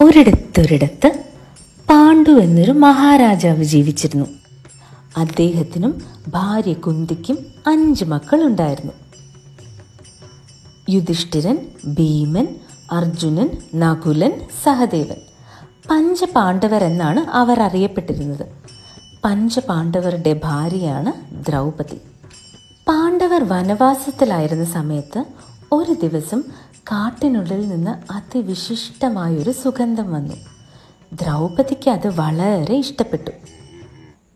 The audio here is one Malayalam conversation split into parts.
ഒരിടത്തൊരിടത്ത് പാണ്ഡു എന്നൊരു മഹാരാജാവ് ജീവിച്ചിരുന്നു. അദ്ദേഹത്തിനും ഭാര്യ കുന്തിക്കും അഞ്ച് മക്കളുണ്ടായിരുന്നു. യുധിഷ്ഠിരൻ ഭീമൻ അർജുനൻ നകുലൻ സഹദേവൻ. പഞ്ചപാണ്ഡവർ എന്നാണ് അവർ അറിയപ്പെട്ടിരുന്നത്. പഞ്ചപാണ്ഡവരുടെ ഭാര്യയാണ് ദ്രൗപദി. പാണ്ഡവർ വനവാസത്തിലായിരുന്ന സമയത്ത് ഒരു ദിവസം കാട്ടിനുള്ളിൽ നിന്ന് അതിവിശിഷ്ടമായൊരു സുഗന്ധം വന്നു. ദ്രൗപദിക്ക് അത് വളരെ ഇഷ്ടപ്പെട്ടു.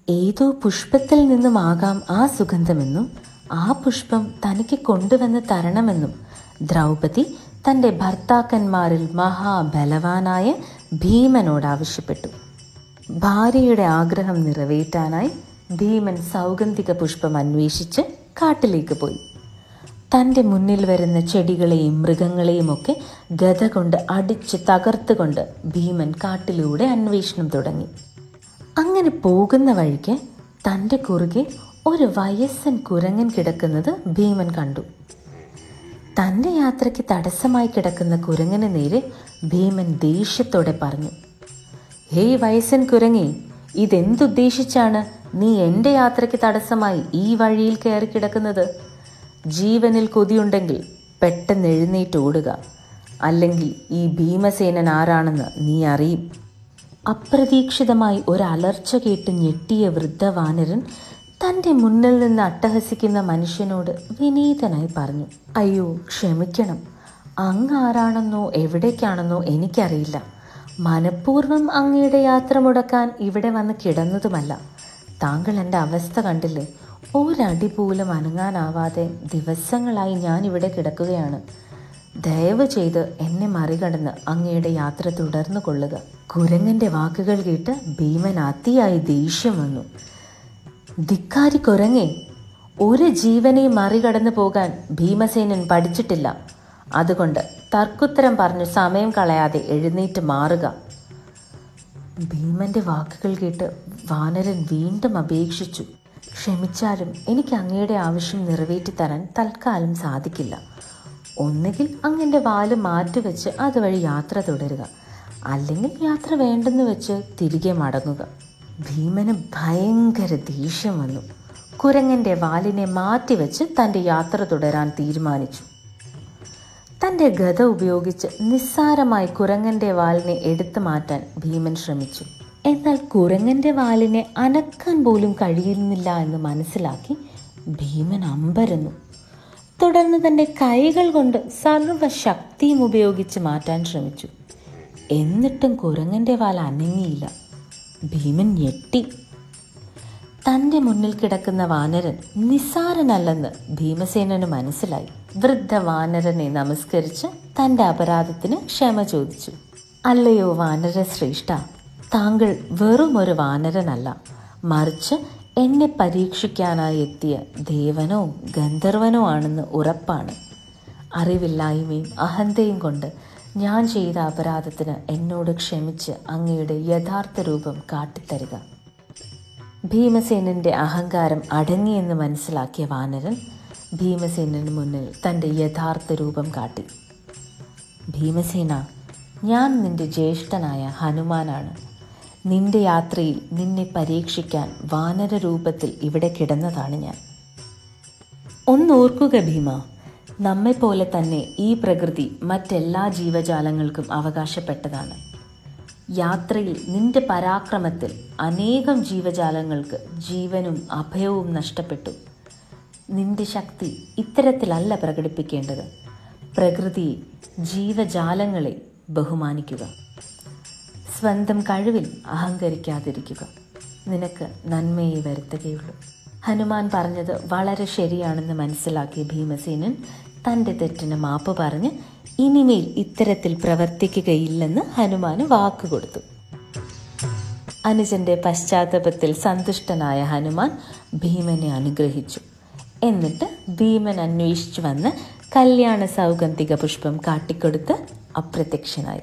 ഏതോ പുഷ്പത്തിൽ നിന്നുമാകാം ആ സുഗന്ധമെന്നും ആ പുഷ്പം തനിക്ക് കൊണ്ടുവന്ന് തരണമെന്നും ദ്രൗപദി തന്റെ ഭർത്താക്കന്മാരിൽ മഹാബലവാനായ ഭീമനോട് ആവശ്യപ്പെട്ടു. ഭാര്യയുടെ ആഗ്രഹം നിറവേറ്റാനായി ഭീമൻ സൗഗന്ധിക പുഷ്പം അന്വേഷിച്ച് കാട്ടിലേക്ക് പോയി. തന്റെ മുന്നിൽ വരുന്ന ചെടികളെയും മൃഗങ്ങളെയും ഒക്കെ ഗത കൊണ്ട് അടിച്ച് തകർത്തുകൊണ്ട് ഭീമൻ കാട്ടിലൂടെ അന്വേഷണം തുടങ്ങി. അങ്ങനെ പോകുന്ന വഴിക്ക് തന്റെ കുറുകെ ഒരു വയസ്സൻ കുരങ്ങൻ കിടക്കുന്നത് ഭീമൻ കണ്ടു. തന്റെ യാത്രയ്ക്ക് തടസ്സമായി കിടക്കുന്ന കുരങ്ങന് നേരെ ഭീമൻ ദേഷ്യത്തോടെ പറഞ്ഞു ഹേയ് വയസ്സൻ കുരങ്ങി ഇതെന്തുദ്ദേശിച്ചാണ് നീ എന്റെ യാത്രയ്ക്ക് തടസ്സമായി ഈ വഴിയിൽ കയറി കിടക്കുന്നത്? ജീവനിൽ കൊതിയുണ്ടെങ്കിൽ പെട്ടെന്ന് എഴുന്നേറ്റ് ഓടുക. അല്ലെങ്കിൽ ഈ ഭീമസേനൻ ആരാണെന്ന് നീ അറിയും. അപ്രതീക്ഷിതമായി ഒരു അലർച്ച കേട്ട് ഞെട്ടിയ വൃദ്ധവാനരൻ തന്റെ മുന്നിൽ നിന്ന് അട്ടഹസിക്കുന്ന മനുഷ്യനോട് വിനീതനായി പറഞ്ഞു അയ്യോ ക്ഷമിക്കണം. അങ്ങ് ആരാണെന്നോ എവിടേക്കാണെന്നോ എനിക്കറിയില്ല. മനഃപൂർവം അങ്ങയുടെ യാത്ര മുടക്കാൻ ഇവിടെ വന്ന് കിടന്നതുമല്ല. താങ്കൾ എന്റെ അവസ്ഥ കണ്ടില്ലേ? ഒരടി പോലും അനങ്ങാനാവാതെ ദിവസങ്ങളായി ഞാൻ ഇവിടെ കിടക്കുകയാണ്. ദയവ് ചെയ്ത് എന്നെ മറികടന്ന് അങ്ങയുടെ യാത്ര തുടർന്നു കൊള്ളുക. കുരങ്ങന്റെ വാക്കുകൾ കേട്ട് ഭീമൻ അതിയായി ദേഷ്യം വന്നു. ധിക്കാരി കുരങ്ങേ ഒരു ജീവനെ മറികടന്നു പോകാൻ ഭീമസേനൻ പഠിച്ചിട്ടില്ല. അതുകൊണ്ട് തർക്കുത്തരം പറഞ്ഞു സമയം കളയാതെ എഴുന്നേറ്റ് മാറുക. ഭീമന്റെ വാക്കുകൾ കേട്ട് വാനരൻ വീണ്ടും അപേക്ഷിച്ചു. ക്ഷമിച്ചാലും എനിക്ക് അങ്ങയുടെ ആവശ്യം നിറവേറ്റി തരാൻ തൽക്കാലം സാധിക്കില്ല. ഒന്നുകിൽ അങ്ങന്റെ വാൽ മാറ്റിവെച്ച് അതുവഴി യാത്ര തുടരുക. അല്ലെങ്കിൽ യാത്ര വേണ്ടെന്ന് വെച്ച് തിരികെ മടങ്ങുക. ഭീമന് ഭയങ്കര ദേഷ്യം വന്നു. കുരങ്ങന്റെ വാലിനെ മാറ്റിവെച്ച് തന്റെ യാത്ര തുടരാൻ തീരുമാനിച്ചു. തന്റെ ഗത ഉപയോഗിച്ച് നിസ്സാരമായി കുരങ്ങന്റെ വാലിനെ എടുത്തു മാറ്റാൻ ഭീമൻ ശ്രമിച്ചു. എന്നാൽ കുരങ്ങന്റെ വാലിനെ അനക്കാൻ പോലും കഴിയുന്നില്ല എന്ന് മനസ്സിലാക്കി ഭീമൻ അമ്പരന്നു. തുടർന്ന് തന്റെ കൈകൾ കൊണ്ട് സർവശക്തിയും ഉപയോഗിച്ച് മാറ്റാൻ ശ്രമിച്ചു. എന്നിട്ടും കുരങ്ങന്റെ വാൽ അനങ്ങിയില്ല. ഭീമൻ ഞെട്ടി. തന്റെ മുന്നിൽ കിടക്കുന്ന വാനരൻ നിസാരനല്ലെന്ന് ഭീമസേനന് മനസ്സിലായി. വൃദ്ധ വാനരനെ നമസ്കരിച്ച് തന്റെ അപരാധത്തിന് ക്ഷമ ചോദിച്ചു. അല്ലയോ വാനര ശ്രേഷ്ഠ താങ്കൾ വെറും ഒരു വാനരനല്ല. മറിച്ച് എന്നെ പരീക്ഷിക്കാനായി എത്തിയ ദേവനോ ഗന്ധർവനോ ആണെന്ന് ഉറപ്പാണ്. അറിവില്ലായ്മയും അഹന്തയും കൊണ്ട് ഞാൻ ചെയ്ത അപരാധത്തിന് എന്നോട് ക്ഷമിച്ച് അങ്ങയുടെ യഥാർത്ഥ രൂപം കാട്ടിത്തരിക. ഭീമസേനന്റെ അഹങ്കാരം അടങ്ങിയെന്ന് മനസ്സിലാക്കിയ വാനരൻ ഭീമസേനന് മുന്നിൽ തന്റെ യഥാർത്ഥ രൂപം കാട്ടി. ഭീമസേന ഞാൻ നിന്റെ ജ്യേഷ്ഠനായ ഹനുമാനാണ്. നിന്റെ യാത്രയിൽ നിന്നെ പരീക്ഷിക്കാൻ വാനര രൂപത്തിൽ ഇവിടെ കിടന്നതാണ് ഞാൻ. ഒന്നോർക്കുക ഭീമ നമ്മെപ്പോലെ തന്നെ ഈ പ്രകൃതി മറ്റെല്ലാ ജീവജാലങ്ങൾക്കും അവകാശപ്പെട്ടതാണ്. യാത്രയിൽ നിന്റെ പരാക്രമത്തിൽ അനേകം ജീവജാലങ്ങൾക്ക് ജീവനും അഭയവും നഷ്ടപ്പെട്ടു. നിന്റെ ശക്തി ഇത്തരത്തിലല്ല പ്രകടിപ്പിക്കേണ്ടത്. പ്രകൃതി ജീവജാലങ്ങളെ ബഹുമാനിക്കുക. സ്വന്തം കഴിവിൽ അഹങ്കരിക്കാതിരിക്കുക. നിനക്ക് നന്മയെ വരുത്തുകയുള്ളൂ. ഹനുമാൻ പറഞ്ഞത് വളരെ ശരിയാണെന്ന് മനസ്സിലാക്കിയ ഭീമസേനൻ തന്റെ തെറ്റിന് മാപ്പ് പറഞ്ഞ് ഇനിമേൽ ഇത്തരത്തിൽ പ്രവർത്തിക്കുകയില്ലെന്ന് ഹനുമാന് വാക്കുകൊടുത്തു അനുജന്റെ പശ്ചാത്തലത്തിൽ സന്തുഷ്ടനായ ഹനുമാൻ ഭീമനെ അനുഗ്രഹിച്ചു. എന്നിട്ട് ഭീമൻ അന്വേഷിച്ചു വന്ന് കല്യാണ സൗഗന്ധിക പുഷ്പം കാട്ടിക്കൊടുത്ത് അപ്രത്യക്ഷനായി.